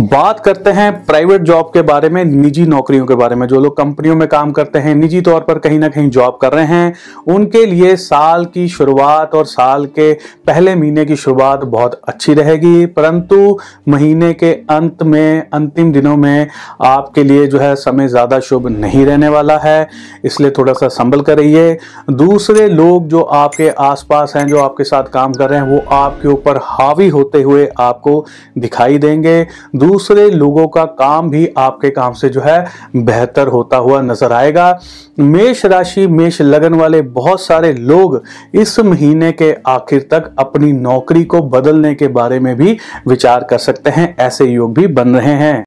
बात करते हैं प्राइवेट जॉब के बारे में, निजी नौकरियों के बारे में। जो लोग कंपनियों में काम करते हैं, निजी तौर पर कहीं ना कहीं जॉब कर रहे हैं, उनके लिए साल की शुरुआत और साल के पहले महीने की शुरुआत बहुत अच्छी रहेगी। परंतु महीने के अंत में, अंतिम दिनों में आपके लिए जो है समय ज़्यादा शुभ नहीं रहने वाला है, इसलिए थोड़ा सा संभल कर रहिए। दूसरे लोग जो आपके आसपास हैं, जो आपके साथ काम कर रहे हैं, वो आपके ऊपर हावी होते हुए आपको दिखाई देंगे। दूसरे लोगों का काम भी आपके काम से जो है बेहतर होता हुआ नज़र आएगा। मेष राशि, मेष लगन वाले बहुत सारे लोग इस महीने के आखिर तक अपनी नौकरी को बदलने के बारे में भी विचार कर सकते हैं, ऐसे योग भी बन रहे हैं।